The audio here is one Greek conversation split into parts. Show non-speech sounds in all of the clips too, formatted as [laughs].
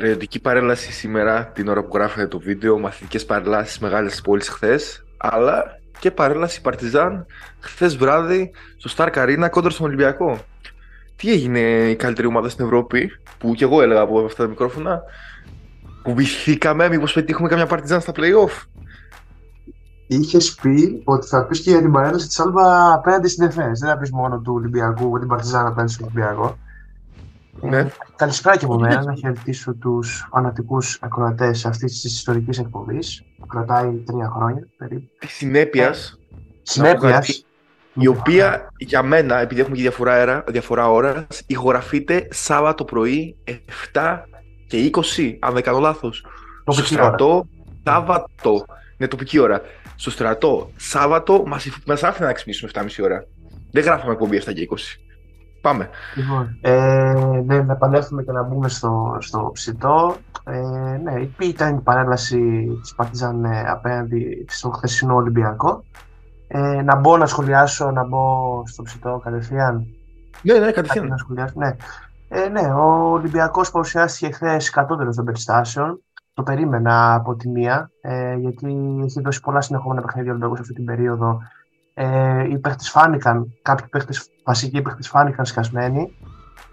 Περιοδική παρέλαση σήμερα, την ώρα που γράφετε το βίντεο, μαθητικές παρελάσεις μεγάλες πόλεις χθες, αλλά και παρέλαση Παρτιζάν χθες βράδυ στο Stark Arena κόντρα στον Ολυμπιακό. Τι έγινε η καλύτερη ομάδα στην Ευρώπη, που κι εγώ έλεγα από αυτά τα μικρόφωνα, που βυθήκαμε, μήπως πετύχουμε καμιά Παρτιζάν στα playoff; Είχες πει ότι θα πεις και για την παρέλαση της Άλβα απέναντι στην ΕΦΕΣ. Δεν θα πεις μόνο του Ολυμπιακού, την Παρτιζάν απέναντι στον Ολυμπιακό. Ναι. Ε, καλησπέρα και από μένα, να χαιρετήσω τους φανατικούς ακροατές αυτής της ιστορικής εκπομπής που κρατάει τρία χρόνια περίπου. Της συνέπειας. Συνέπειας. Η οποία για μένα, επειδή έχουμε και διαφορά, αέρα, διαφορά ώρας, ηχογραφείται Σάββατο πρωί 7 και 20, αν δεν κάνω λάθος. Στο στρατό, Σάββατο. Ναι, τοπική ώρα. Στο στρατό, Σάββατο, μας άφηνε να ξυπνήσουμε 7,5 ώρα. Δεν γράφαμε εκπομπή 7 και 20. Πάμε. Λοιπόν, ε, ναι, να επανέλθουμε και να μπούμε στο, στο ψητό. Ε, ναι, ήταν η παρέλαση της Παρτιζάν ε, απέναντι στο χθεσινό Ολυμπιακό. Ε, να μπω να σχολιάσω, να μπω στο ψητό κατευθείαν. Ναι, ναι, κατευθείαν. Να σχολιάσω, ναι. Ε, ναι, ο Ολυμπιακός παρουσιάστηκε χθες κατώτερος των περιστάσεων. Το περίμενα από τη μία, ε, γιατί έχει δώσει πολλά συνεχόμενα παιχνίδια ο Ολυμπιακός αυτή την περίοδο ε, οι παίχτες φάνηκαν, κάποιοι παίχτες, βασικοί παίχτες φάνηκαν σκασμένοι.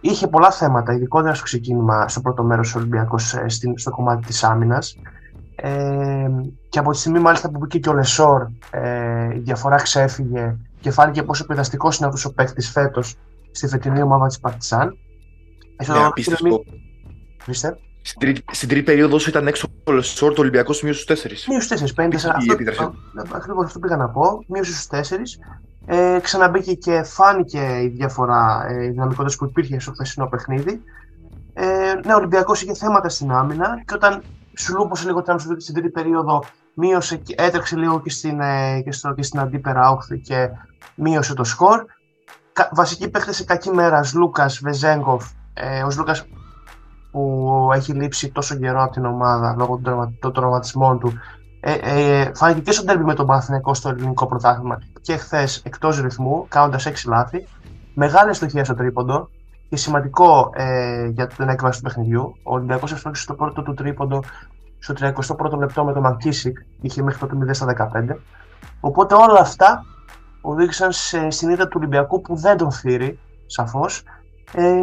Είχε πολλά θέματα, ειδικότερα στο ξεκίνημα, στο πρώτο μέρος ο Ολυμπιακός, ε, στο κομμάτι της άμυνας. Ε, και από τη στιγμή μάλιστα που μπήκε και ο Λεσόρ, ε, η διαφορά ξέφυγε και φάνηκε πόσο παιδαστικό είναι αυτός ο παίχτης φέτος στη φετινή ομάδα της Παρτιζάν. Ναι, απίστευτο. Στην τρίτη, στην τρίτη περίοδος ήταν έξω ο Λεσόρ, το Ολυμπιακός μείωσε στους 4. Μείωσε στους 4. 50, Ακριβώς αυτό πήγα να πω. Μείωσε στους 4. Ε, ξαναμπήκε και φάνηκε η διαφορά, ε, η δυναμικότητα που υπήρχε στο χθεσινό παιχνίδι. Ε, ναι, ο Ολυμπιακός είχε θέματα στην άμυνα και όταν σου λούπωσε λίγο στην τρίτη περίοδο, μείωσε, έτρεξε λίγο και στην, ε, και στο, και στην αντίπερα όχθη και μείωσε το σκορ. Βασική παίχτε σε κακή μέρα, Λούκα, Βεζέγκοφ. Ε, ο Λούκα που έχει λείψει τόσο καιρό από την ομάδα λόγω των τραυματισμών του. Ε, ε, φάνηκε και στο τέρμι με τον Παναθηναϊκό στο ελληνικό πρωτάθλημα και χθες εκτός ρυθμού, κάνοντας 6 λάθη. Μεγάλη στοχεία στο τρίποντο και σημαντικό ε, για την έκβαση του παιχνιδιού. Ο Ολυμπιακός εύστοχε στο πρώτο του τρίποντο στο 31ο λεπτό με τον Μαρκίσικ, είχε μέχρι τότε 0 στα 15. Οπότε όλα αυτά οδήγησαν σε συνείδητα του Ολυμπιακού που δεν τον θύρει, σαφώς. Ε,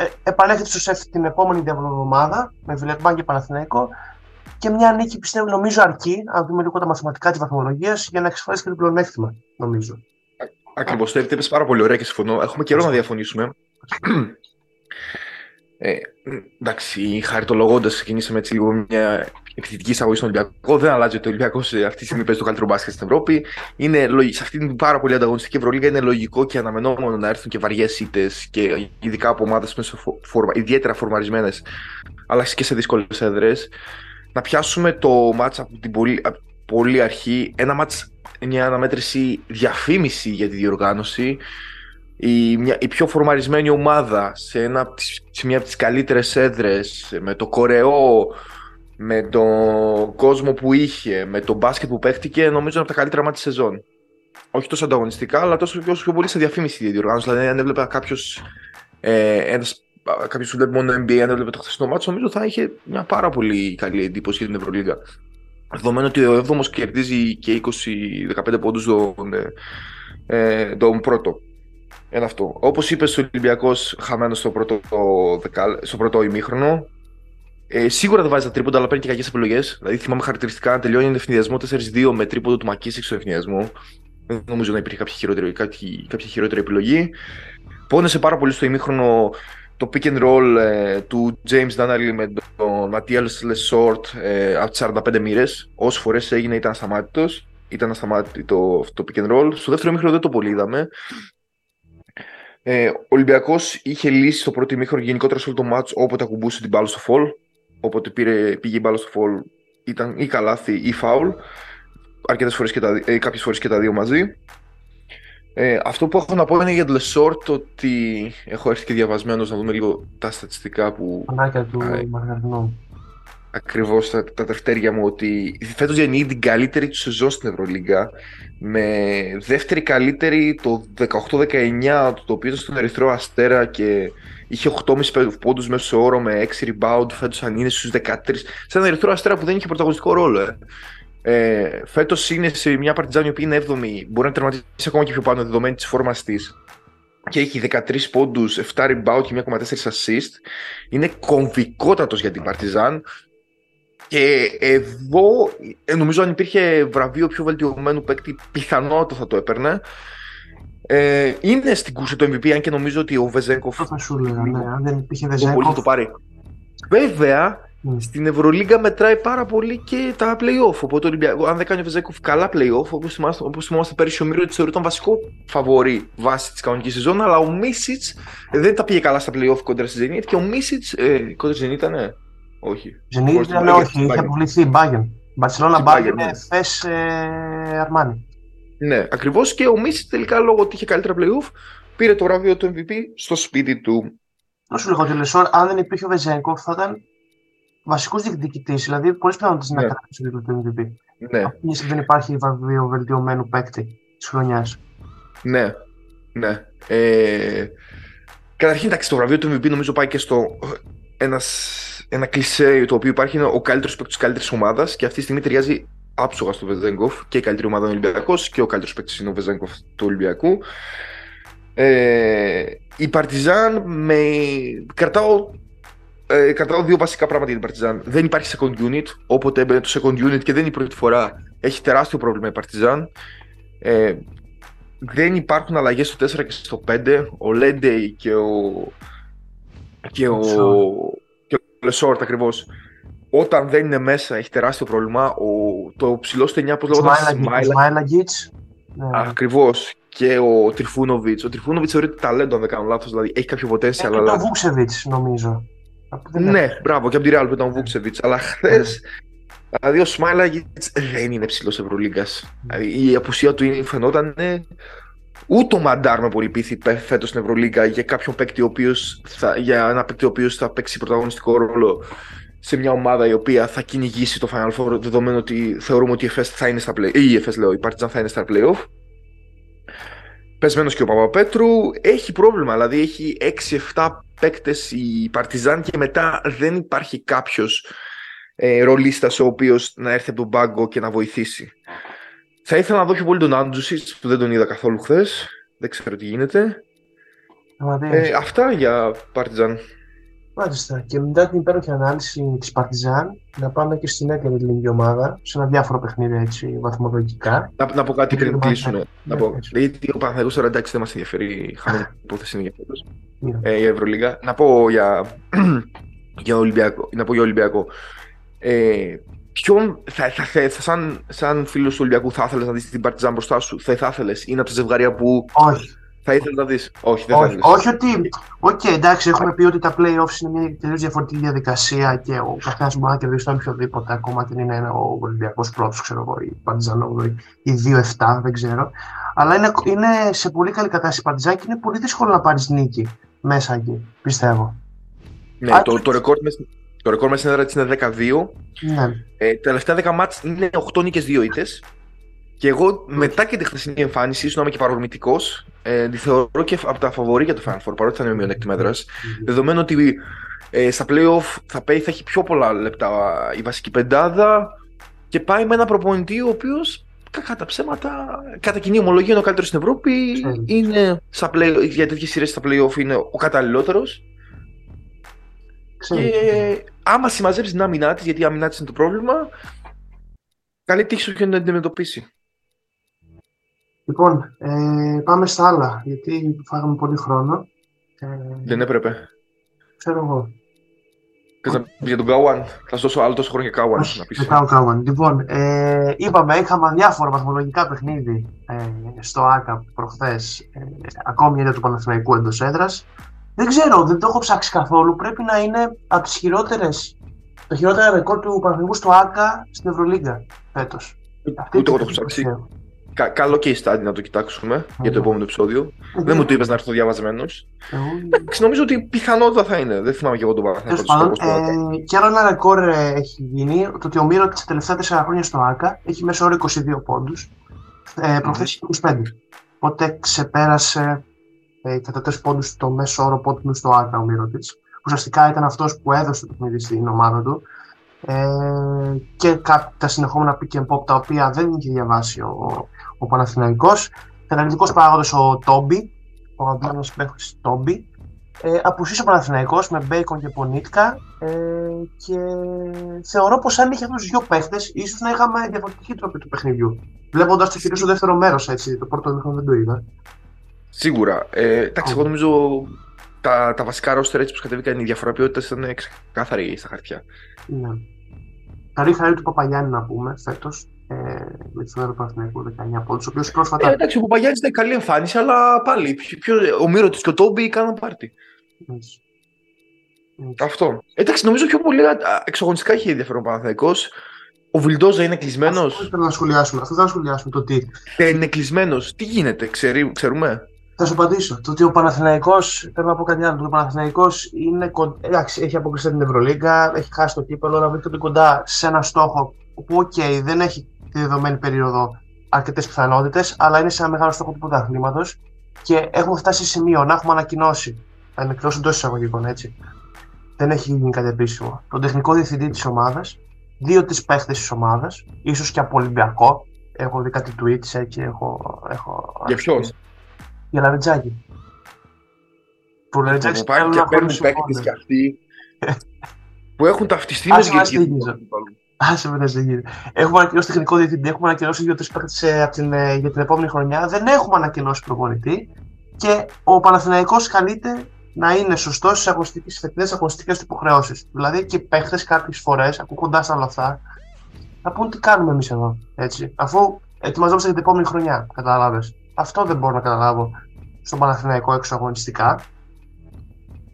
ε, επανέρχεται στο ΣΕΦ την επόμενη εβδομάδα με Βιλερμπάν και Παναθηναϊκό και μια νίκη πιστεύω νομίζω αρκεί, αν δούμε λίγο τα μαθηματικά της βαθμολογίας, για να εξασφαλίσει και το πλεονέκτημα, νομίζω. Ακριβώς. Το είπες πάρα πολύ ωραία και συμφωνώ. Έχουμε καιρό να διαφωνήσουμε. Ε, εντάξει, χαριτολογώντα, ξεκινήσαμε έτσι λίγο μια επιθετική εισαγωγή στον Ολυμπιακό. Δεν αλλάζει ότι ο Ολυμπιακός αυτή τη στιγμή παίζει το καλύτερο μπάσκετ στην Ευρώπη. Είναι, σε αυτή την πάρα πολύ ανταγωνιστική Ευρωλίγα είναι λογικό και αναμενόμενο να έρθουν και βαριές ήττες και ειδικά από ομάδες ιδιαίτερα φορμαρισμένες, αλλά και σε δύσκολες έδρες. Να πιάσουμε το μάτσα από την πολύ, από πολύ αρχή. Ένα μάτς, μια αναμέτρηση διαφήμιση για τη διοργάνωση η, μια, η πιο φορμαρισμένη ομάδα σε, ένα, σε μια από τις καλύτερες έδρες με το κορεό, με τον κόσμο που είχε, με το μπάσκετ που παίχτηκε, νομίζω είναι από τα καλύτερα μάτια της σεζόν. Όχι τόσο ανταγωνιστικά, αλλά τόσο πιο, πιο πολύ σε διαφήμιση η διοργάνωση. Δηλαδή, αν έβλεπε κάποιος ε, κάποιος που βλέπει μόνο NBA, αν έβλεπε το χθεσινό μάτσο, νομίζω θα είχε μια πάρα πολύ καλή εντύπωση για την Ευρωλίγα. Δεδομένου ότι ο 7ο κερδίζει και 20-15 πόντους τον, ε, ε, τον πρώτο. Ένα αυτό. Όπως είπες, ο Ολυμπιακός χαμένος στο πρώτο, στο πρώτο ημίχρονο. Ε, σίγουρα δεν βάζει τα τρίποντα, αλλά παίρνει και κακές επιλογές. Δηλαδή, θυμάμαι χαρακτηριστικά να τελειώνει ευνηδιασμό 4-2 με τρίποντο του Μακίσικ στο ευνηδιασμό. Δεν νομίζω να υπήρχε κάποια χειρότερη, κάποια, κάποια χειρότερη επιλογή. Πόνεσε πάρα πολύ στο ημίχρονο το pick and roll ε, του James Nunnally με τον Ματία Λεσόρτ ε, από τις 45 μοίρες. Όσες φορές έγινε ήταν ασταμάτητος. Ήταν ασταμάτητο το pick and roll. Στο δεύτερο ημίχρονο δεν το πολύ είδαμε. Ε, ο Ολυμπιακός είχε λύσει το πρώτο ημίχρονο γενικότερα σε όλο το ματς όποτε ακουμπούσε την μπάλα στο Fall. Όποτε πήρε, πήγε η μπάλα στο Fall ήταν ή καλάθι ή φάουλ. Αρκετές φορές και τα, ε, κάποιες φορές και τα δύο μαζί. Ε, αυτό που έχω να πω είναι για το Λεσόρτ ότι έχω έρθει και διαβασμένος να δούμε λίγο τα στατιστικά που. Φανάκια του ε, Μαργαρινού. Ακριβώς τα, τα τεφτέρια μου ότι φέτος διανύει την καλύτερη του σεζόν στην Ευρωλίγκα. Με δεύτερη καλύτερη το 18-19, το οποίο ήταν στον Ερυθρό Αστέρα και είχε 8,5 πόντους μέσο όρο με 6 ριμπάουντ. Φέτος αν είναι στους 13. Σε ένα Ερυθρό Αστέρα που δεν είχε πρωταγωνιστικό ρόλο. Ε. Ε, Φέτος είναι σε μια Παρτιζάν η οποία είναι 7η. Μπορεί να τερματίσει ακόμα και πιο πάνω δεδομένη της φόρμας της. Και έχει 13 πόντους, 7 rebound και 1,4 assist. Είναι κομβικότατος για την Παρτιζάν. Και εδώ ε, νομίζω αν υπήρχε βραβείο πιο βελτιωμένου παίκτη, πιθανότατα θα το έπαιρνε. Ε, είναι στην κούρσα του MVP, αν και νομίζω ότι ο Βεζέγκοφ. Αυτό θα σου έλεγα, ναι, αν δεν υπήρχε Βεζέγκοφ. θα το πάρει. Βέβαια, mm. στην Ευρωλίγκα μετράει πάρα πολύ και τα playoff. Οπότε Ολυμπιακό, αν δεν κάνει ο Βεζέγκοφ καλά playoff, όπως θυμάστε, όπως θυμάστε πέρυσι ο Μύρος τη θεωρεί τον βασικό φαβορή βάσει της κανονικής σεζόν, αλλά ο Μίσιτς δεν τα πήγε καλά στα playoff κοντρα στη Zenit και ο Μίσιτς. Ε, κοντρα στη Zenit ήταν, ναι. Όχι. Zenit ήταν, όχι, είχε αποβληθεί η Bayern. Μπαρσελόνα Bayern, ναι. θε ε, Αρμάνι. Ναι, ακριβώς και ο Μίσης τελικά λόγω ότι είχε καλύτερα playoff πήρε το βραβείο του MVP στο σπίτι του. Να σου λέγω ότι Λεσόρ, αν δεν υπήρχε ο Βεζένκοφ, θα ήταν βασικός διεκδικητής. Δηλαδή, πολλές πιθανότητες ναι. να κάνει το τίτλο του MVP. Ναι. δεν υπάρχει βραβείο βελτιωμένου παίκτη της χρονιάς. Ναι. Ναι. Ε... Καταρχήν, εντάξει, το βραβείο του MVP νομίζω πάει και στο ένας, ένα κλισέ το οποίο υπάρχει είναι ο καλύτερος παίκτης της καλύτερης ομάδας και αυτή τη στιγμή ταιριάζει άψογα στο Βεζένκοφ και η καλύτερη ομάδα είναι ο Ολυμπιακός και ο καλύτερος παίκτης είναι ο Βεζένκοφ του Ολυμπιακού. Ε, η Παρτιζάν με. Κρατάω, ε, κρατάω δύο βασικά πράγματα για την Παρτιζάν. Δεν υπάρχει second unit. Όποτε έμπαινε το second unit και δεν είναι η πρώτη φορά, έχει τεράστιο πρόβλημα η Παρτιζάν. Ε, δεν υπάρχουν αλλαγές στο 4 και στο 5. Ο Λέντεϊ και ο. και ο. Και ο Λεσόρτ ακριβώς όταν δεν είναι μέσα έχει τεράστιο πρόβλημα. Ο, το ψηλό στο 9, πώς λέγονταν. Σμάιλαγκιτ. Ναι. Ακριβώς. Και ο Τριφούνοβιτς. Ο Τριφούνοβιτς θεωρείται ταλέντο, αν δεν κάνω λάθος. Δηλαδή έχει κάποιο ποτέ. Αλλά... Και ο Βούξεβιτς, νομίζω. Ναι, μπράβο, και από τη Real που ήταν ο Βούξεβιτς. Αλλά χθες. Ναι. Δηλαδή ο Σμάιλαγκιτ δεν είναι ψηλό Ευρωλίγκας. Δηλαδή η απουσία του είναι, φαινόταν. Ούτε ο Μαντάρ με πολύ πίθη φέτος στην Ευρωλίγκα για κάποιον παίκτη ο οποίος για ένα παίκτη ο οποίος θα παίξει πρωταγωνιστικό ρόλο σε μια ομάδα η οποία θα κυνηγήσει το Final Four δεδομένου ότι θεωρούμε ότι η FS θα είναι στα play ή η FS λέω, η Partizan θα είναι στα playoff. Πεσμένος και ο Παπαπέτρου έχει πρόβλημα, δηλαδή έχει 6-7 παίκτες η Partizan και μετά δεν υπάρχει κάποιος ε, ρολίστας ο οποίος να έρθει από τον πάγκο και να βοηθήσει. Θα ήθελα να δω πιο πολύ τον Άντζουσιτ που δεν τον είδα καθόλου χθες. Δεν ξέρω τι γίνεται. Ε, αυτά για Partizan. Μάλιστα. Και μετά την υπέροχη ανάλυση της Παρτιζάν, να πάμε και στην έκλεινη ελληνική ομάδα, σε ένα διάφορο παιχνίδι έτσι, βαθμολογικά. Να, να πω κάτι πριν κλείσουμε. Να πω. Γιατί ο Παναθηναϊκός τώρα εντάξει δεν μας ενδιαφέρει, χαμένη υπόθεση είναι για φέτος. Ναι. Ε, η Ευρωλίγα. Να πω για, [clears throat] για Ολυμπιακό. Να πω για Ολυμπιακό. Ε, ποιον θα, θα, θα, θα, σαν, σαν φίλος του Ολυμπιακού θα ήθελες να δεις την Παρτιζάν μπροστά σου, θα ήθελες, είναι από τα ζευγάρια που. Όχι. Θα ήθελα να δεις; Όχι, δεν όχι, θα όχι ότι. OK, okay, εντάξει, έχουμε πει ότι τα playoffs είναι μια τελείως διαφορετική διαδικασία και ο καθένας μπορεί να κερδίσει τον οποιοδήποτε. Ακόμα και είναι ο Ολυμπιακός πρώτος, ξέρω εγώ, η Παρτιζάν όγδοη ή 2-7, δεν ξέρω. Αλλά είναι, είναι σε πολύ καλή κατάσταση η Παρτιζάν και είναι πολύ δύσκολο να πάρεις νίκη μέσα εκεί, πιστεύω. Ναι, το, το, ρεκόρ μέσα, το ρεκόρ μέσα είναι 12. Ναι. Ε, τα τελευταία 10 ματς είναι 8 νίκες, 2 ήττες. Και εγώ μετά και τη χθεσινή εμφάνιση, ίσω να είμαι και παρορμητικός, ε, τη θεωρώ και από τα φαβορή για το Final Four, παρότι θα είναι μειονέκτημα έδρας. Δεδομένου ότι ε, στα playoff θα, θα έχει πιο πολλά λεπτά η βασική πεντάδα και πάει με ένα προπονητή ο οποίος κακά τα ψέματα, κατά κοινή ομολογία είναι ο καλύτερος στην Ευρώπη. Είναι στα play, για τέτοιες σειρές στα playoff είναι ο καταλληλότερος. Και άμα συμμαζέψεις την άμυνά της, γιατί η άμυνά της είναι το πρόβλημα, καλή τύχη σου και να την αντιμετωπίσει. Λοιπόν, ε, πάμε στα άλλα, γιατί φάγαμε πολύ χρόνο. Ε, Δεν έπρεπε. Ξέρω εγώ. Θες να πεις για τον Κάουαν, θα σου δώσω άλλο τόσο χρόνο για Κάουαν. Να πεις. Για Κάουαν. Λοιπόν, ε, είπαμε, είχαμε διάφορα βαθμολογικά παιχνίδι ε, στο ΆΚΑ προχθές, ε, ακόμη είναι του Παναθηναϊκού εντός έδρας. Δεν ξέρω, δεν το έχω ψάξει καθόλου. Πρέπει να είναι από τις χειρότερες, το χειρότερο ρεκόρ του Παναθηναϊκού στο ΆΚΑ στην Ευρωλίγκα φέτος. Ούτε εγώ το έχω ψάξει. Κα, καλό και η στάδι να το κοιτάξουμε για το επόμενο επεισόδιο. Δεν μου το είπες να έρθω διαβασμένος. Εντάξει, νομίζω ότι πιθανότητα θα είναι. Δεν θυμάμαι και εγώ τον Παναθηναϊκό. Ε, και άλλο ένα ρεκόρ ε, έχει γίνει το ότι ο Μύρο τα τελευταία 4 χρόνια στο ΑΚΑ έχει μέσω όρο 22 πόντους. Ε, Προχθές 25. Οπότε ξεπέρασε ε, κατά 4 πόντου το μέσο όρο πόντου στο ΑΚΑ ο Μύρο Ουσιαστικά ήταν αυτός που έδωσε το παιχνίδι στην ομάδα του ε, και τα συνεχόμενα pick and pop τα οποία δεν είχε διαβάσει ο, ο Παναθηναϊκός. Καταλητικός παράγοντας ο Τόμπι, ο αγαπημένος παίκτης Τόμπι. Ε, απουσίασε ο Παναθηναϊκός με Μπέικον και Πονίτκα ε, και θεωρώ πως αν είχε αυτούς τους δύο παίχτες ίσως να είχαμε διαφορετική τρόπη του παιχνιδιού. Βλέποντας το χειρίο στο δεύτερο μέρος, έτσι. Το πρώτο μήχρονο δεν το είδα. Σίγουρα. Ε, εντάξει, εγώ νομίζω τα, τα βασικά ρόστερ έτσι που κατεβήκαν οι διαφορά ποιότητα ήταν ξεκάθαροι στα χαρτιά. Ναι. Καλή χαρή του Παπαγιάννη να πούμε φέτος. Ε, με τη Φεδόρο Παναθηναϊκού 19 πόντους, ο οποίος πρόσφατα. Ε, εντάξει, ο Παπαγιάννης ήταν καλή εμφάνιση, αλλά πάλι πιο, ο Μύρο τη και ο Τόμπι κάναν πάρτι. Αυτό. Εντάξει, νομίζω πιο πολύ εξογωνιστικά έχει ενδιαφέρον ο Παναθηναϊκός. Ο Βιλντόζα είναι κλεισμένος. Αυτό θέλω να σχολιάσουμε. Αυτό θέλω να σχολιάσουμε. Το τι. Δεν είναι κλεισμένος. Τι γίνεται, ξέρει, ξέρουμε; Θα σου απαντήσω. Το ότι ο Παναθηναϊκός, θέλω να πω κάτι άλλο. Ο Παναθηναϊκός είναι Εντάξει, έχει αποκλειστεί την Ευρωλίγκα, έχει χάσει το κύπελο, αλλά βρίσκεται κοντά σε ένα στόχο που, OK, okay, δεν έχει τη δεδομένη περίοδο αρκετές πιθανότητες, αλλά είναι σε ένα μεγάλο στόχο του πρωταθλήματος και έχουμε φτάσει σε σημείο να έχουμε ανακοινώσει. Εκτός εντός εισαγωγικών, έτσι. Δεν έχει γίνει κάτι επίσημο. Τον τεχνικό διευθυντή της ομάδας, δύο τη παίχτες της ομάδας, ίσως και από Ολυμπιακό. Έχω δει κάτι tweets έτσι. Έχω, έχω... Για ποιον; Για Λαρετζάκη. Που Λαρετζάκη πάνε και παίρνουν παίκτες και αυτοί [laughs] που έχουν ταυτιστεί με την Άσε με δεν γίνεται. Έχουμε ανακοινώσει τεχνικό διευθυντή, έχουμε ανακοινώσει δύο-τρεις παίκτες ε, για την επόμενη χρονιά. Δεν έχουμε ανακοινώσει προπονητή. Και ο Παναθηναϊκός καλείται να είναι σωστός στις φετινέ αγωνιστικέ του υποχρεώσεις. Δηλαδή και οι παίχτε κάποιες φορές, ακούγοντά όλα αυτά, να πούν τι κάνουμε εμείς εδώ. Έτσι, αφού ετοιμαζόμαστε για την επόμενη χρονιά. Κατάλαβε. Αυτό δεν μπορώ να καταλάβω στον Παναθηναϊκό έξω αγωνιστικά.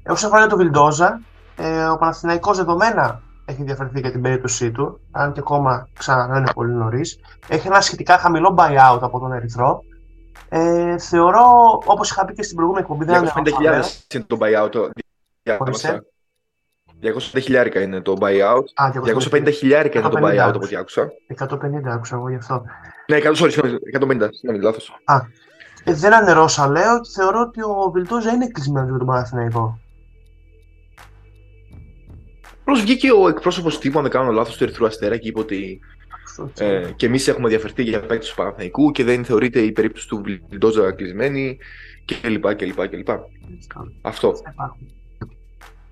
Όσον αφορά το Βιλντόζα, ε, ο Παναθηναϊκός δεδομένα έχει διαφερθεί για την περίπτωσή του, αν και ακόμα ξανά είναι πολύ νωρίς. Έχει ένα σχετικά χαμηλό buyout από τον Ερυθρό. Ε, θεωρώ, όπως είχα πει και στην προηγούμενη εκπομπή, δεν είναι. 250.000 είναι το buyout. 250 είναι το buyout. Α, 250 είναι το buyout από ό,τι άκουσα. 150 άκουσα εγώ γι' αυτό. Ναι, 100, sorry, 150, συγγνώμη, λάθος. Α, ε, δεν ανερώσα, λέω και θεωρώ ότι ο Βιλτόζα είναι κλεισμένος για τον Παναθηναϊκό. Απλώ βγήκε ο εκπρόσωπος τύπου, αν δεν κάνω λάθος, του Ερυθρού Αστέρα και είπε ότι ε, και εμείς έχουμε διαφερθεί για παίκτη του Παναθηναϊκού και δεν θεωρείται η περίπτωση του Βιλντόζα κλεισμένη κλπ. κλπ, κλπ. Αυτό.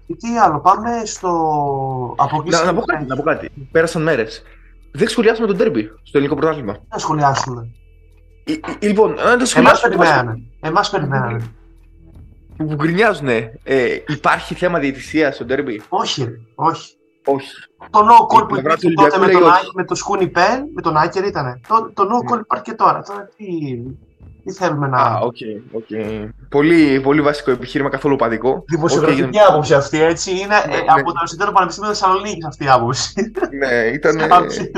Και τι άλλο, πάμε στο. Να, να, πω κάτι, να πω κάτι. Πέρασαν μέρες. Δεν σχολιάσαμε τον τέρμπι στο ελληνικό πρωτάθλημα. Δεν σχολιάσουμε. Ε, ε, λοιπόν, να το σχολιάσουμε. Εμάς περιμένανε. Εμάς περιμένανε. Που γκρινιάζουν, ε, υπάρχει θέμα διαιτησίας στο τέρμπι. Όχι, όχι. Όχι. Το no call που υπήρχε τότε με τον, με το Σκούνι Πεν, με τον Άκερ ήταν. Το, το no call υπάρχει και τώρα. Τώρα τι, τι θέλουμε να. Α, OK, OK. Πολύ, πολύ βασικό επιχείρημα, καθόλου οπαδικό. Δημοσιογραφική okay. άποψη αυτή, έτσι. Είναι ναι, ε, ναι. από το Αριστοτέλειο Πανεπιστήμιο Θεσσαλονίκης αυτή η άποψη. Ναι, ήταν.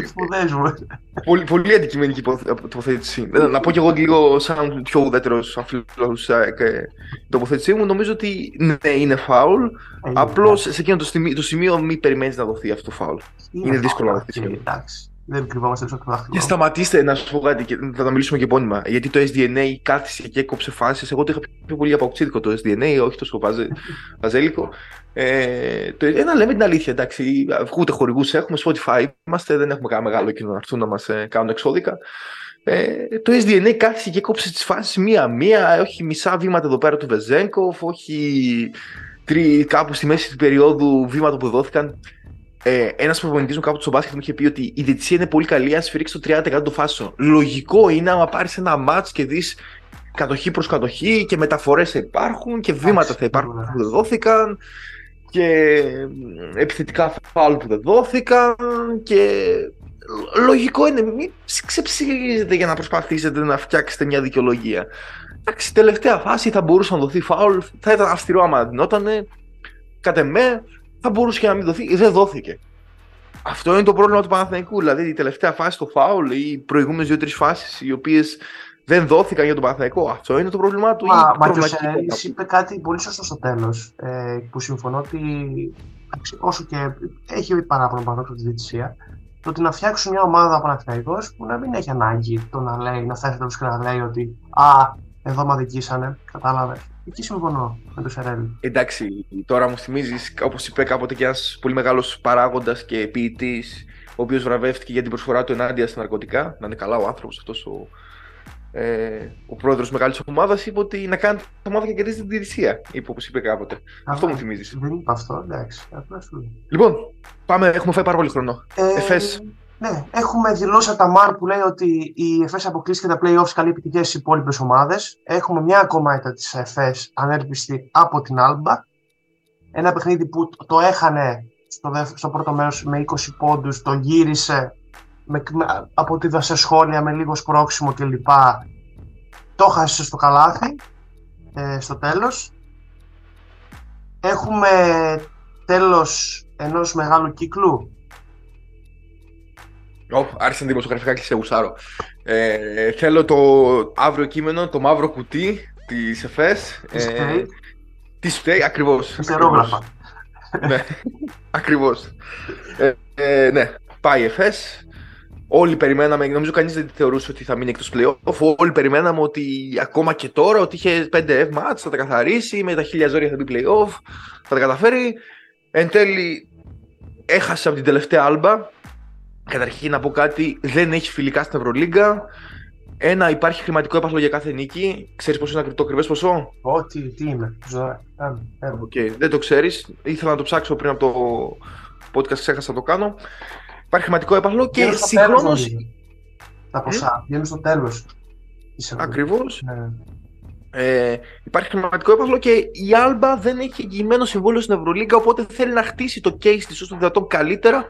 σπουδές μου. Πολύ, πολύ αντικειμενική τοποθέτηση. Να πω κι εγώ λίγο σαν πιο ουδέτερος φίλαθλος την τοποθέτησή μου. Νομίζω ότι ναι, είναι φάουλ. Απλώς σε εκείνο το σημείο, το σημείο μην περιμένεις να δοθεί αυτό το φάουλ. Είναι δύσκολο να δοθεί. Εντάξει δεν κρυβόμαστε έξω από το δάχτυλο. Και σταματήστε να σου πω κάτι και θα τα μιλήσουμε και επώνυμα. Γιατί το SDNA κάθισε και έκοψε φάσεις. Εγώ το είχα πιο πολύ από το SDNA, όχι τόσο [laughs] βαζέλικο. Ε, το, ένα λέμε την αλήθεια, εντάξει. Ούτε χορηγούς έχουμε, Spotify είμαστε, δεν έχουμε κανένα μεγάλο κοινό να έρθουν να μας ε, κάνουν εξώδικα. Ε, το SDNA κάθισε και έκοψε τις φάσεις μία-μία, όχι μισά βήματα εδώ πέρα του Βεζέγκοφ, όχι τρί, κάπου στη μέση του περίοδου βήματα που δόθηκαν ε, ένας προπονητής μου κάποτε στο μπάσκετ μου είχε πει ότι η διετησία είναι πολύ καλή αν σφυρίξει το 30% των φάσεων. Λογικό είναι άμα πάρεις ένα μάτς και δεις κατοχή προς κατοχή και μεταφορές θα υπάρχουν και βήματα θα υπάρχουν που δεν δόθηκαν και επιθετικά φάουλ που δεν δόθηκαν και λογικό είναι μην ξεψυγίζετε για να προσπαθήσετε να φτιάξετε μια δικαιολογία. Εντάξει, τελευταία φάση θα μπορούσε να δοθεί φάουλ, θα ήταν αυστηρό άμα δινότανε. Κατ' εμέ, θα μπορούσε και να μην δοθεί. Δεν δόθηκε. Αυτό είναι το πρόβλημα του Παναθηναϊκού. Δηλαδή η τελευταία φάση το φάουλ ή οι προηγούμενες δύο-τρεις φάσεις οι οποίες δεν δόθηκαν για τον Παναθηναϊκό. Αυτό είναι το πρόβλημά του. Μα, μα ο είπε κάτι πολύ σωστό στο τέλος. Ε, που συμφωνώ ότι όσο και έχει παράπονο πάνω από τη διαιτησία, το ότι να φτιάξουν μια ομάδα Παναθηναϊκός που να μην έχει ανάγκη το να λέει, να θέσει και να λέει ότι Α, εδώ με αδικήσανε. Κατάλαβε. Εκεί συμφωνώ με το Σερέλ. Εντάξει, τώρα μου θυμίζεις, όπως είπε κάποτε και ένας πολύ μεγάλος παράγοντας και ποιητής, ο οποίος βραβεύτηκε για την προσφορά του ενάντια στα ναρκωτικά. Να είναι καλά ο άνθρωπος αυτός ο, ε, ο πρόεδρος μεγάλης ομάδας, είπε ότι να κάνει την ομάδα και κερδίζει την διαιτησία. Είπε όπως είπε κάποτε. αυτό μου θυμίζεις. Δεν είπα αυτό, εντάξει. Λοιπόν, πάμε, έχουμε φάει πάρα πολύ χρόνο. Ε, Εφές. Ναι, έχουμε δηλώσει από τα ΜΑΡ που λέει ότι η ΕΦΕΣ αποκλείστηκε τα playoffs καλή επιτυχία στις υπόλοιπες ομάδες. Έχουμε μια ακόμα ήττα της ΕΦΕΣ ανέλπιστη από την Άλμπα. Ένα παιχνίδι που το έχανε στο, στο πρώτο μέρος με 20 πόντους, το γύρισε με, από ό,τι είδα σε σχόλια με λίγο σπρόξιμο κλπ. Το χάσε στο καλάθι ε, στο τέλος. Έχουμε τέλος ενός μεγάλου κύκλου Oh, άρχισαν δημοσιογραφικά και σε γουσάρω. Ε, θέλω το αύριο κείμενο, το μαύρο κουτί της ΕΦΕΣ. Ε, τι φταίει, ακριβώς. Ιστερόγραφα. [laughs] ναι, ακριβώς. Ε, ε, ναι, πάει η ΕΦΕΣ. Όλοι περιμέναμε, νομίζω κανείς δεν θεωρούσε ότι θα μείνει εκτός playoff. Όλοι περιμέναμε ότι ακόμα και τώρα ότι είχε 5 F match, θα τα καθαρίσει, με τα χίλια ζώρια θα μπει playoff, θα τα καταφέρει. Εν τέλει έχασε από την τελευταία άλμπα Καταρχήν να πω κάτι, δεν έχει φιλικά στην Ευρωλίγκα. Ένα, υπάρχει χρηματικό έπαθλο για κάθε νίκη. Ξέρεις πόσο είναι το ακριβές ποσό; Ό,τι, τι είναι. Okay. Δεν το ξέρεις. Ήθελα να το ψάξω πριν από το podcast, ξέχασα να το κάνω. Υπάρχει χρηματικό έπαθλο και συγχρόνω. Τα ποσά. Βγαίνουν στο τέλος. Ακριβώς. Ναι. Ε, υπάρχει χρηματικό έπαθλο και η Άλμπα δεν έχει εγγυημένο συμβόλαιο στην Ευρωλίγκα, οπότε θέλει να χτίσει το case της όσο δυνατόν καλύτερα,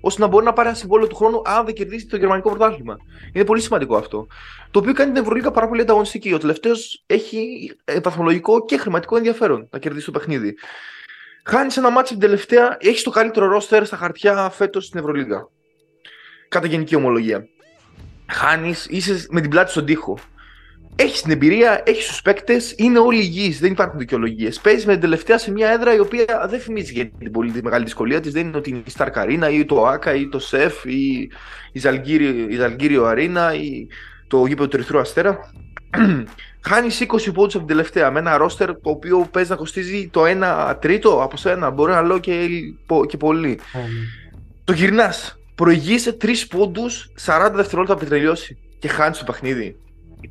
ώστε να μπορεί να πάρει ένα συμβόλαιο του χρόνου αν δεν κερδίσει το γερμανικό πρωτάθλημα. Είναι πολύ σημαντικό αυτό. Το οποίο κάνει την Ευρωλίγα πάρα πολύ ανταγωνιστική. Ο τελευταίος έχει βαθμολογικό και χρηματικό ενδιαφέρον να κερδίσει το παιχνίδι. Χάνεις ένα μάτσο την τελευταία, έχεις το καλύτερο ρόστερ στα χαρτιά φέτος στην Ευρωλίγα. Κατά γενική ομολογία. Χάνεις, είσαι με την πλάτη στον τοίχο έχεις την εμπειρία, έχεις τους παίκτες, είναι όλοι υγιείς, δεν υπάρχουν δικαιολογίες. Παίζεις με την τελευταία σε μια έδρα η οποία δεν θυμίζει για την πολύ μεγάλη δυσκολία της. Δεν είναι ότι είναι η Star Καρίνα ή το ΑΚΑ ή το ΣΕΦ ή η Ζαλγκύριο Αρίνα ή το γήπεδο του Ερυθρού Αστέρα. [clears throat] Χάνεις 20 πόντους από την τελευταία με ένα ρόστερ το οποίο παίζει να κοστίζει το 1 τρίτο από σένα. Μπορεί να λέω και, και πολύ. Το γυρνάς. Προηγείσαι 3 πόντους 40 δευτερόλεπτα πριν τελειώσει και χάνεις το παιχνίδι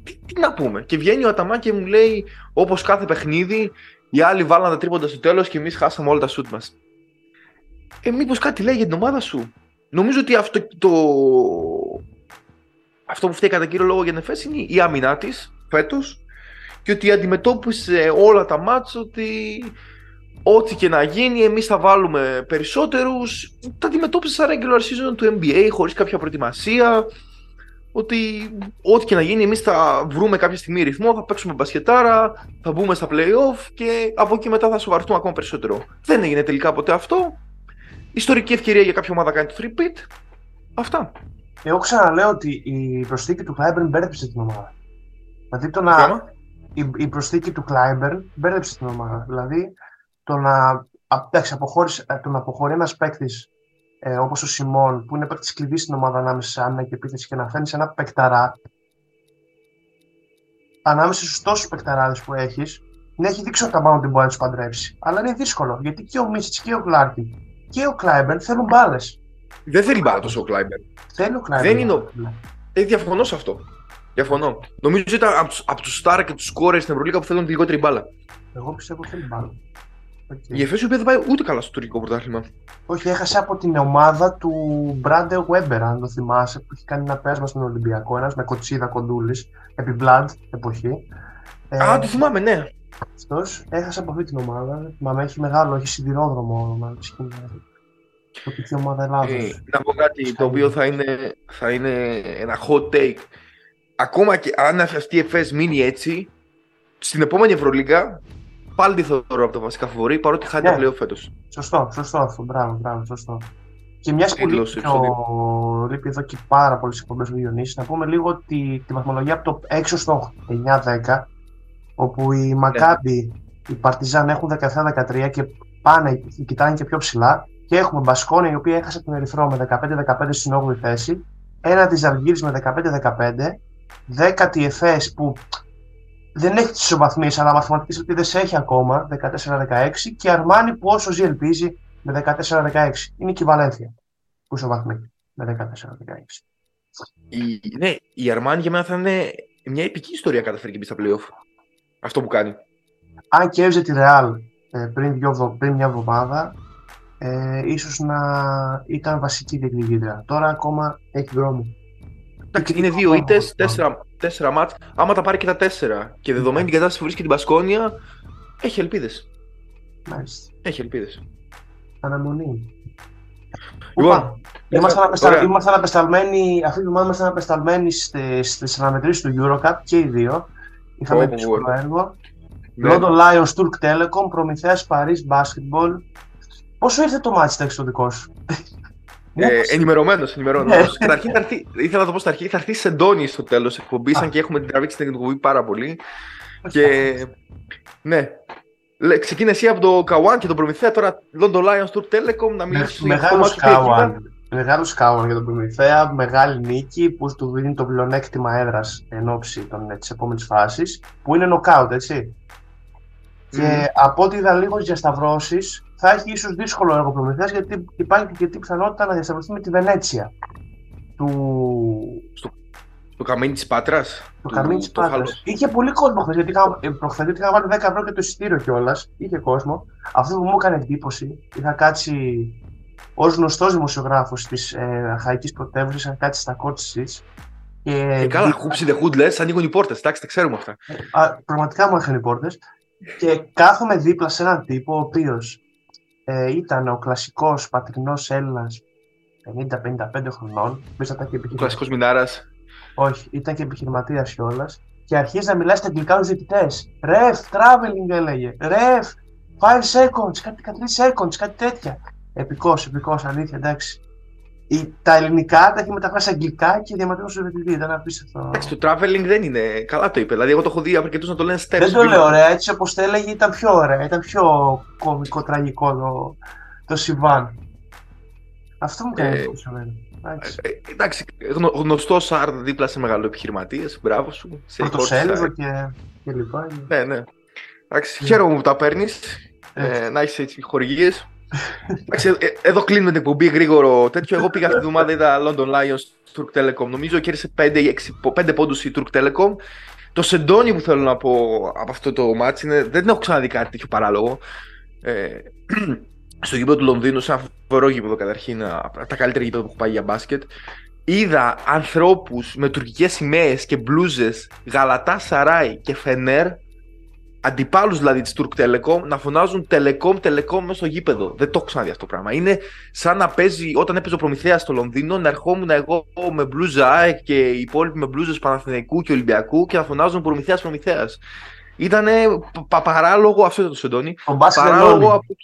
τι, τι, να πούμε. Και βγαίνει ο Αταμά και μου λέει, όπως κάθε παιχνίδι, οι άλλοι βάλαν τα τρίποντα στο τέλος και εμείς χάσαμε όλα τα σουτ μας. Ε, μήπως κάτι λέει για την ομάδα σου. Νομίζω ότι αυτό, το... αυτό που φταίει κατά κύριο λόγο για την ΕΦΕΣ είναι η άμυνά της φέτος και ότι αντιμετώπισε όλα τα μάτια ότι ό,τι και να γίνει, εμείς θα βάλουμε περισσότερους. Τα αντιμετώπισε σαν regular season του NBA χωρίς κάποια προετοιμασία ότι ό,τι και να γίνει, εμείς θα βρούμε κάποια στιγμή ρυθμό, θα παίξουμε μπασκετάρα, θα μπούμε στα playoff και από εκεί μετά θα σοβαρθούμε ακόμα περισσότερο. Δεν έγινε τελικά ποτέ αυτό. Ιστορική ευκαιρία για κάποια ομάδα να κάνει το 3-pit. Αυτά. Εγώ ξαναλέω ότι η προσθήκη του Κλάιμπερν μπέρδεψε την ομάδα. Δηλαδή το να. Η, η προσθήκη του Κλάιμπερν μπέρδεψε την ομάδα. Δηλαδή το να. Εντάξει, το να αποχωρεί ένας παίκτης ε, όπως ο Σιμών, που είναι παίκτης κλειδί στην ομάδα ανάμεσα σε άμυνα και επίθεση και να φέρνει ένα παικταρά ανάμεσα στους τόσους παικταράδες που έχεις, να έχει δείξει ότι τα την μπορεί να τους παντρεύσει. Αλλά είναι δύσκολο γιατί και ο Μίσιτς και ο Λάρκιν και ο Κλάιμπερν θέλουν μπάλες. Δεν θέλει μπάλα τόσο ο Κλάιμπερν. Θέλει ο Κλάιμπερν. Δεν είναι. Ο... Ε, διαφωνώ σε αυτό. Διαφωνώ. Νομίζω ότι ήταν από τους σταρ και τους σκόρερ στην Ευρωλίγκα που θέλουν τη λιγότερη μπάλα. Εγώ πιστεύω ότι θέλει μπάλα. Okay. Η Εφές δεν πάει ούτε καλά στο τουρκικό πρωτάθλημα. Όχι, έχασε από την ομάδα του Μπριάντε Γουέμπερ, αν το θυμάσαι, που έχει κάνει ένα πέρασμα στον Ολυμπιακό. Ένας με κοτσίδα κοντούλης, επί Blood εποχή. Α, ε, το θυμάμαι, ναι. Αυτός έχασε από αυτή την ομάδα. Μα έχει μεγάλο, έχει σιδηρόδρομο να Το ομάδα Ελλάδα. Ε, να πω κάτι το οποίο θα είναι, θα είναι ένα hot take. Ακόμα και αν αυτή η ΕΦΕΣ μείνει έτσι, στην επόμενη Ευρωλίγα πάλι τη θεωρώ από τα βασικά φοβορή, παρότι χάνει yeah. Ναι. πλέον φέτος. Σωστό, σωστό αυτό. Μπράβο, μπράβο, σωστό. Και μιας που λείπει, ο... λείπει εδώ και πάρα πολλέ εκπομπέ ο Διονύσης, να πούμε λίγο ότι τη βαθμολογία από το 6 στο 9-10, όπου οι Μακάμπι, οι Παρτιζάν έχουν 17-13 και πάνε, κοιτάνε και πιο ψηλά. Και έχουμε Μπασκόνια, η οποία έχασε τον Ερυθρό με 15-15 στην 8η θέση. Ένα της Ζαλγίρη με 15-15. 10η Εφές που δεν έχει τις ισοβαθμίες, αλλά μαθηματικέ ελπίδες έχει ακόμα 14-16. Και Αρμάνι που όσο ζει ελπίζει με 14-16. Είναι η Βαλένθια που ισοβαθμεί με 14-16. Η, ναι, η Αρμάνι για μένα θα είναι μια επική ιστορία καταφέρει και μπει στα playoff. Αυτό που κάνει. Αν και έβζε τη Ρεάλ ε, πριν, πριν μια εβδομάδα, ε, ίσως να ήταν βασική διεκδικήτρια. Τώρα ακόμα έχει δρόμο. Εντάξει, είναι δύο ήττες, τέσσερα, τέσσερα μάτς. Άμα τα πάρει και τα τέσσερα και δεδομένη την κατάσταση που βρίσκει την Πασκόνια, έχει ελπίδες. Μάλιστα. Έχει ελπίδες. Αναμονή. Λοιπόν, είμαστε απεσταλμένοι, αυτή τη βδομάδα ήμασταν απεσταλμένοι στις αναμετρήσεις του Eurocup και οι δύο. Είχαμε δύσκολο έργο. Ναι. London Lions, Turk Telecom, Προμηθέας Paris Basketball. Πόσο ήρθε το μάτι στο δικό σου; Ε, ενημερωμένος, ενημερωμένος. Ναι. Καταρχήν θα έρθει, ήθελα να το πω στα αρχή, θα έρθει σε ντόνι στο τέλος εκπομπής, αν και έχουμε την τραβήξει την εκπομπή πάρα πολύ. Και ναι. Ξεκίνησε εσύ από το Καουάν και τον Προμηθέα, τώρα London Lions Tour Telecom να μιλήσει για το Καουάν. Μεγάλος Καουάν για τον Προμηθέα, μεγάλη νίκη που του δίνει το πλεονέκτημα έδρας εν ώψη της επόμενης φάσης, που είναι νοκάουτ, έτσι. Και από ό,τι είδα λίγο διασταυρώσει, θα έχει ίσως δύσκολο έργο προμηθεία γιατί υπάρχει και την πιθανότητα να διασταυρωθεί με τη Βενέτσια. Του... Στο, στο καμίνι της Πάτρας; Το καμίνι της Πάτρας. Είχε πολύ κόσμο χθες γιατί είχα, προχθές είχα βάλει 10 ευρώ και το εισιτήριο κιόλας. Είχε κόσμο. Αυτό που μου έκανε εντύπωση, είχα κάτσει ως γνωστός δημοσιογράφος της ε, Αχαϊκή Πρωτεύουσας, είχα κάτσει στα κότση και, και καλά, χούψει the hood, λες, ανοίγουν οι πόρτε. Εντάξει, τα ξέρουμε αυτά. Α, πραγματικά μου είχαν οι πόρτες. Και κάθομαι δίπλα σε έναν τύπο ο οποίος ε, ήταν ο κλασικός πατρινός Έλληνας 50-55 χρονών. Ο κλασικός Μινάρας. Όχι, ήταν και επιχειρηματίας κιόλας. Και αρχίζει να μιλάει στα αγγλικά στου διαιτητές. Ρεφ, traveling έλεγε. Ρεφ, 5 seconds, κάτι 13 seconds, κάτι τέτοια. Επικός, επικός, αλήθεια, εντάξει τα ελληνικά τα έχει μεταφράσει αγγλικά και διαματεύουν στο DVD. Ήταν απίστευτο. Εντάξει, το traveling δεν είναι. Καλά το είπε. Δηλαδή, εγώ το έχω δει αρκετούς να το λένε steps. Δεν το λέω ωραία. Έτσι όπως το έλεγε ήταν πιο ωραία. Ήταν πιο κομικό, τραγικό το, το συμβάν. Αυτό μου κάνει εντύπωση ε, ε, εντάξει, γνωστός Σάρδ δίπλα σε μεγάλο επιχειρηματίες. Μπράβο σου. Πρωτοσέλιδο και, και λοιπά. Ναι, ναι. Εντάξει, χαίρομαι που τα παίρνεις. Ε, να έχεις έτσι χορηγίες. Ε, εδώ κλείνουμε την εκπομπή γρήγορο τέτοιο. Εγώ πήγα αυτή τη βδομάδα, είδα London Lions Turk Telecom. Νομίζω κέρδισε 5, 5 πόντους η Turk Telecom. Το σεντόνι που θέλω να πω από αυτό το μάτι είναι δεν έχω ξαναδεί κάτι τέτοιο παράλογο. Ε, [clears throat] στο γήπεδο του Λονδίνου, σε ένα φοβερό γήπεδο καταρχήν, από τα καλύτερα γήπεδα που έχω πάει για μπάσκετ. Είδα ανθρώπους με τουρκικές σημαίες και μπλούζες Γαλατά Σαράι και Φενέρ αντιπάλους δηλαδή της Turk Telecom να φωνάζουν Telecom, Telecom μέσα στο γήπεδο. Δεν το έχω ξαναδεί αυτό το πράγμα. Είναι σαν να παίζει όταν έπαιζε ο Προμηθέας στο Λονδίνο, να ερχόμουν εγώ με μπλούζα ΑΕΚ και οι υπόλοιποι με μπλούζες Παναθηναϊκού και Ολυμπιακού και να φωνάζουν Προμηθέας Προμηθέας. Ήταν παράλογο, αυτό ήταν το σεντόνι. Το μπάσκετ παράλογο από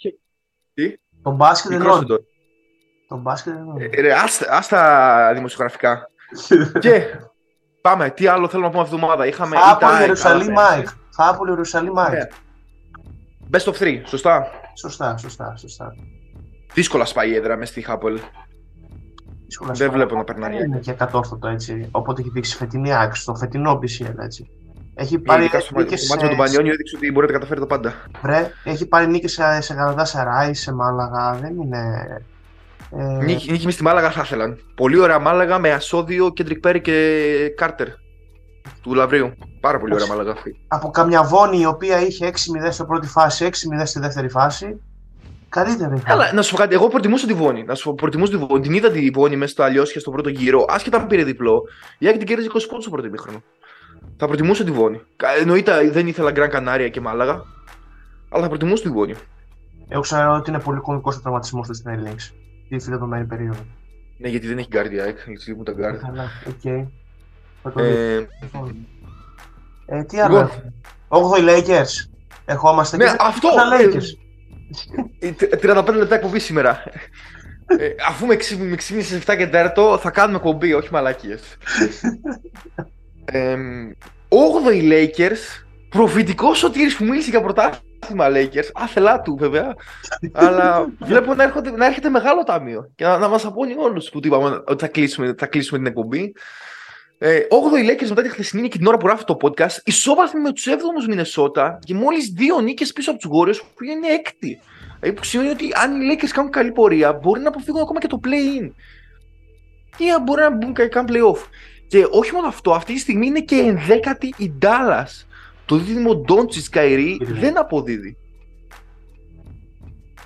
Τι; Το μπάσκετ ενώνει. Το μπάσκετ ενώνει. Ε, άστα, δημοσιογραφικά. [laughs] και πάμε, τι άλλο θέλουμε να πούμε αυτή την εβδομάδα. Είχαμε. Χάποελ Ιερουσαλήμ ΑΕΚ. Χάποελ, Ιερουσαλήμ, ναι. Best of 3, σωστά. Σωστά, σωστά, σωστά. Δύσκολα σπάει η έδρα μες στη Χάπολ. Δεν βλέπω να περνάει. Δεν είναι και κατόρθωτο έτσι. Οπότε έχει δείξει φετινή άξιο, το φετινό BCL έτσι. Έχει πάρει νίκες. Στο μάτι με τον Πανιόνιο έδειξε ότι μπορεί να καταφέρει το πάντα. Βρε, έχει πάρει νίκες σε, σε Καναδά Σαράι, σε Μάλαγα. Δεν είναι. Ε... Νίκη, νίκη στη Μάλαγα θα ήθελαν. Πολύ ωραία Μάλαγα με Ασόδιο, Κέντρικ Πέρι και Κάρτερ του Λαβρίου. Πάρα πολύ ωραία μαλακά αυτή. Από καμιά βόνη η οποία είχε 6-0 στην πρώτη φάση, 6-0 στη δεύτερη φάση. Καλύτερη. Καλά, να σου πω κάτι. Εγώ προτιμούσα τη Βόννη. Να σου προτιμούσα τη Βόννη. Την είδα τη Βόννη μέσα στα Άνω Λιόσια στον πρώτο γύρο. Άσχετα αν πήρε διπλό. Η ΑΕΚ την κέρδιζε 20 πόντους στο πρώτο ημίχρονο. Θα προτιμούσα τη Βόννη. Εννοείται δεν ήθελα Γκραν Κανάρια και Μάλαγα. Αλλά θα προτιμούσα τη Βόννη. Εγώ ξέρω ότι είναι πολύ κομβικός ο τραυματισμός του στην Ελληνική. Τη δεδομένη περίοδο. Ναι, γιατί δεν έχει γκάρντια, έχει μου τα γκάρντια. Καλά, οκ. Ε, ε, τι άλλο. 8 οι Lakers. Ερχόμαστε ναι, και αυτό. Lakers. 35 λεπτά εκπομπή σήμερα. Ε, αφού με, ξύ, με ξύπνησες 7 και 4 θα κάνουμε κομπή, όχι μαλακίες. ε, 8η Lakers, προφητικός σωτήρης που μίλησε για πρωτάθλημα Lakers, άθελά του βέβαια, αλλά βλέπω να, έρχονται, να έρχεται μεγάλο ταμείο και να, να μας απώνει όλους που είπαμε ότι θα κλείσουμε, θα κλείσουμε την εκπομπή. Ε, 8η Lakers μετά τη χθεσινή και την ώρα που γράφει το podcast, ισόβαθμοι με τους 7ου Μινεσότα και μόλις δύο νίκες πίσω από τους Warriors που είναι έκτη. Ε, που σημαίνει ότι αν οι Lakers κάνουν καλή πορεία, μπορεί να αποφύγουν ακόμα και το play-in. Ή μπορεί να μπουν και κάνουν play-off. Και όχι μόνο αυτό, αυτή τη στιγμή είναι και ενδέκατη η Dallas. Το δίδυμο Ντόντσις Καϊρή δεν αποδίδει.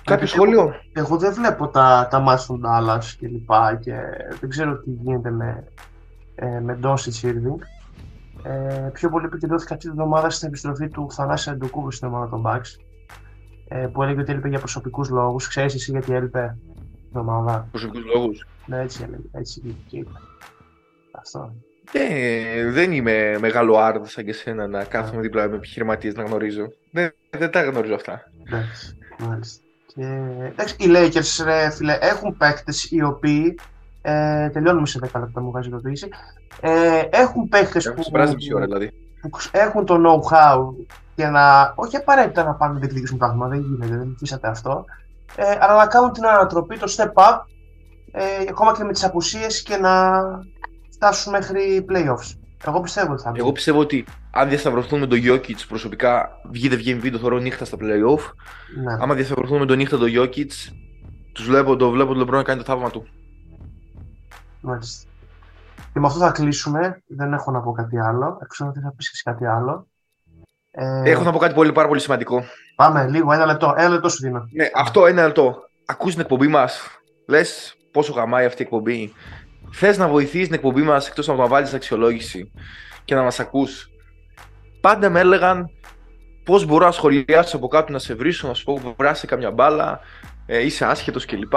Κάποιο σχόλιο; Εγώ, εγώ, δεν βλέπω τα, τα μάτια των Dallas και λοιπά και δεν ξέρω τι γίνεται με, ε, με Ντόντσι Irving. Ε, πιο πολύ επικεντρώθηκα αυτή την εβδομάδα στην επιστροφή του Θανάση Αντοκούβου στην ομάδα των Bucks ε, που έλεγε ότι έλειπε για προσωπικούς λόγους. Ξέρεις εσύ γιατί έλειπε την ομάδα; Προσωπικούς λόγους. Ναι, έτσι έλεγε. Έτσι είπε. Αυτό. Ε, δεν είμαι μεγάλο άρδο σαν και σένα να κάθομαι δίπλα με επιχειρηματίες να γνωρίζω. Δεν, δεν τα γνωρίζω αυτά. Εντάξει, μάλιστα. Και, εντάξει, οι Lakers, ρε, φίλε, έχουν παίκτες οι οποίοι. Ε, τελειώνουμε σε 10 λεπτά μου βγάζει ειδοποίηση. Ε, έχουν παίκτε που, ώρα, δηλαδή. που έχουν το know-how για να. Όχι απαραίτητα να πάνε να διεκδικήσουν πράγμα, δεν γίνεται, δεν κλείσατε αυτό. Ε, αλλά να κάνουν την ανατροπή, το step up, ε, ακόμα και με τις απουσίες και να φτάσουν μέχρι playoffs. Εγώ πιστεύω ότι θα Εγώ πιστεύω ότι αν διασταυρωθούν με τον Jokic προσωπικά, βγείτε βγει βίντεο, θεωρώ νύχτα στα playoff. Ναι. Άμα διασταυρωθούν με τον νύχτα τον Jokic, τους βλέπω, το βλέπω τον LeBron να κάνει το θαύμα του. Μάλιστα. Και με αυτό θα κλείσουμε. Δεν έχω να πω κάτι άλλο. Έξω ότι θα πεις κάτι άλλο. Ε... Έχω να πω κάτι πολύ, πάρα πολύ σημαντικό. Πάμε λίγο, ένα λεπτό. Ένα λεπτό σου δίνω. Ναι, αυτό ένα λεπτό. Ακούς την εκπομπή μας. Λες πόσο γαμάει αυτή η εκπομπή. Θες να βοηθήσει την εκπομπή μας εκτός από να βάλεις αξιολόγηση και να μας ακούς. Πάντα με έλεγαν πώς μπορώ να σχολιάσω από κάτω να σε βρίσω, να σου πω που βράσει καμιά μπάλα, ε, είσαι άσχετος κλπ.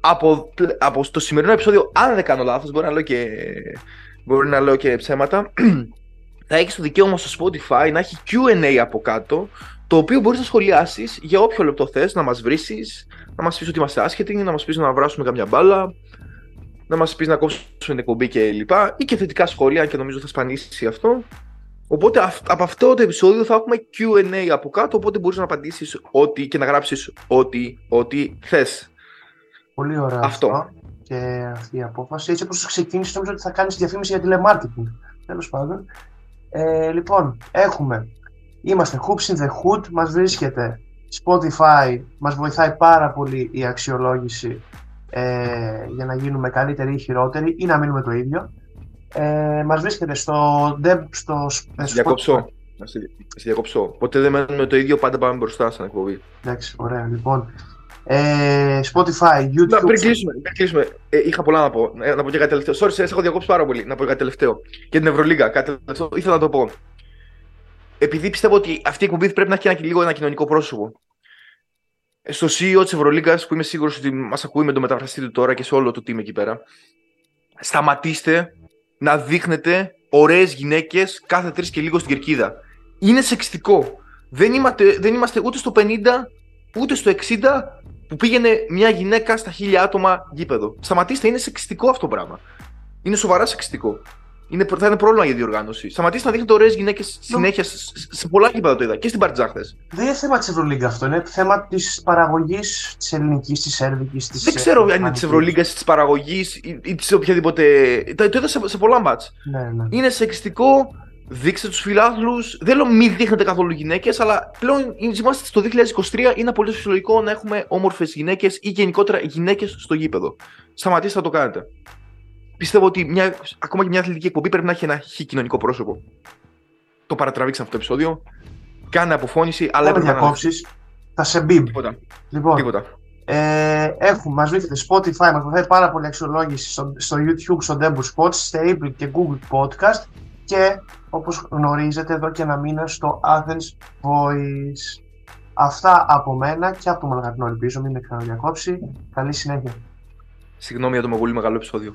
Από, από το σημερινό επεισόδιο, αν δεν κάνω λάθος, μπορεί να λέω και, μπορεί να λέω και ψέματα, [clears throat] θα έχεις το δικαίωμα στο Spotify να έχει QA από κάτω, το οποίο μπορείς να σχολιάσεις για όποιο λεπτό θες, να μας βρει, να μας πεις ότι είμαστε άσχετοι, να μας πεις να βράσουμε καμιά μπάλα, να μας πεις να κόψουμε την εκπομπή κλπ. ή και θετικά σχόλια, και νομίζω θα σπανίσει αυτό. Οπότε από αυτό το επεισόδιο θα έχουμε QA από κάτω, οπότε μπορείς να απαντήσεις ό,τι και να γράψεις ό,τι, ό,τι θες. Πολύ ωραία αυτό. Και αυτή η απόφαση. Έτσι όπως ξεκίνησε, νομίζω ότι θα κάνεις διαφήμιση για τηλεμάρκετινγκ. Τέλος πάντων. Ε, λοιπόν, έχουμε. Είμαστε Hoops in the Hood, μας βρίσκεται Spotify, μας βοηθάει πάρα πολύ η αξιολόγηση ε, για να γίνουμε καλύτεροι ή χειρότεροι ή να μείνουμε το ίδιο. Ε, μας βρίσκεται στο Deb, στο Διακόψω. Να σε διακόψω. Ποτέ δεν μένουμε το ίδιο, πάντα πάμε μπροστά σαν εκπομπή. Εντάξει, ωραία. Λοιπόν, ε, Spotify, YouTube. Να, πριν κλείσουμε, πριν κλείσουμε. Ε, είχα πολλά να πω. Ε, να πω και κάτι τελευταίο. Sorry, σε έχω διακόψει πάρα πολύ. Να πω κάτι τελευταίο. Για την Ευρωλίγα, κάτι τελευταίο. Ήθελα να το πω. Επειδή πιστεύω ότι αυτή η εκπομπή πρέπει να έχει ένα, λίγο ένα κοινωνικό πρόσωπο. Ε, στο CEO της Ευρωλίγα, που είμαι σίγουρος ότι μας ακούει με το μεταφραστή του τώρα και σε όλο το team εκεί πέρα, σταματήστε να δείχνετε ωραίες γυναίκες κάθε τρεις και λίγο στην κερκίδα. Είναι σεξιστικό. Δεν είμαστε, δεν είμαστε ούτε στο 50 ούτε στο 60 που πήγαινε μια γυναίκα στα χίλια άτομα γήπεδο. Σταματήστε, είναι σεξιστικό αυτό το πράγμα. Είναι σοβαρά σεξιστικό. Είναι, θα είναι πρόβλημα για διοργάνωση. Σταματήστε να δείχνετε ωραίες γυναίκες συνέχεια σε, σε πολλά γήπεδα το είδα και στην Παρτζάχθε. Δεν είναι θέμα της Ευρωλίγκα αυτό. Είναι θέμα της παραγωγής της ελληνικής, της σέρβικης. Δεν ξέρω αν είναι της Ευρωλίγκας, της παραγωγής ή, ή της οποιαδήποτε. Το, το είδα σε, σε πολλά μάτς. Ναι, ναι. Είναι σεξιστικό δείξτε τους φιλάθλους. Δεν λέω μην δείχνετε καθόλου γυναίκες, αλλά πλέον είμαστε στο 2023. Είναι πολύ φυσιολογικό να έχουμε όμορφες γυναίκες ή γενικότερα γυναίκες στο γήπεδο. Σταματήστε να το κάνετε. Πιστεύω ότι μια, ακόμα και μια αθλητική εκπομπή πρέπει να έχει ένα χι κοινωνικό πρόσωπο. Το παρατραβήξαμε αυτό το επεισόδιο. Κάνε αποφώνηση, αλλά έπρεπε να διακόψεις. Θα σε μπει. Τίποτα. Λοιπόν, Τίποτα. Ε, έχουμε, μας βρίσκεται Spotify, μας βοηθάει πάρα πολύ αξιολόγηση στο, στο YouTube, στο Demo Spots, Stable και Google Podcast και όπως γνωρίζετε εδώ και ένα μήνα στο Athens Voice. Αυτά από μένα και από το Μαργαρινό ελπίζω, να μην με ξαναδιακόψει. Καλή συνέχεια. Συγγνώμη για το μαγούλι μεγάλο επεισόδιο.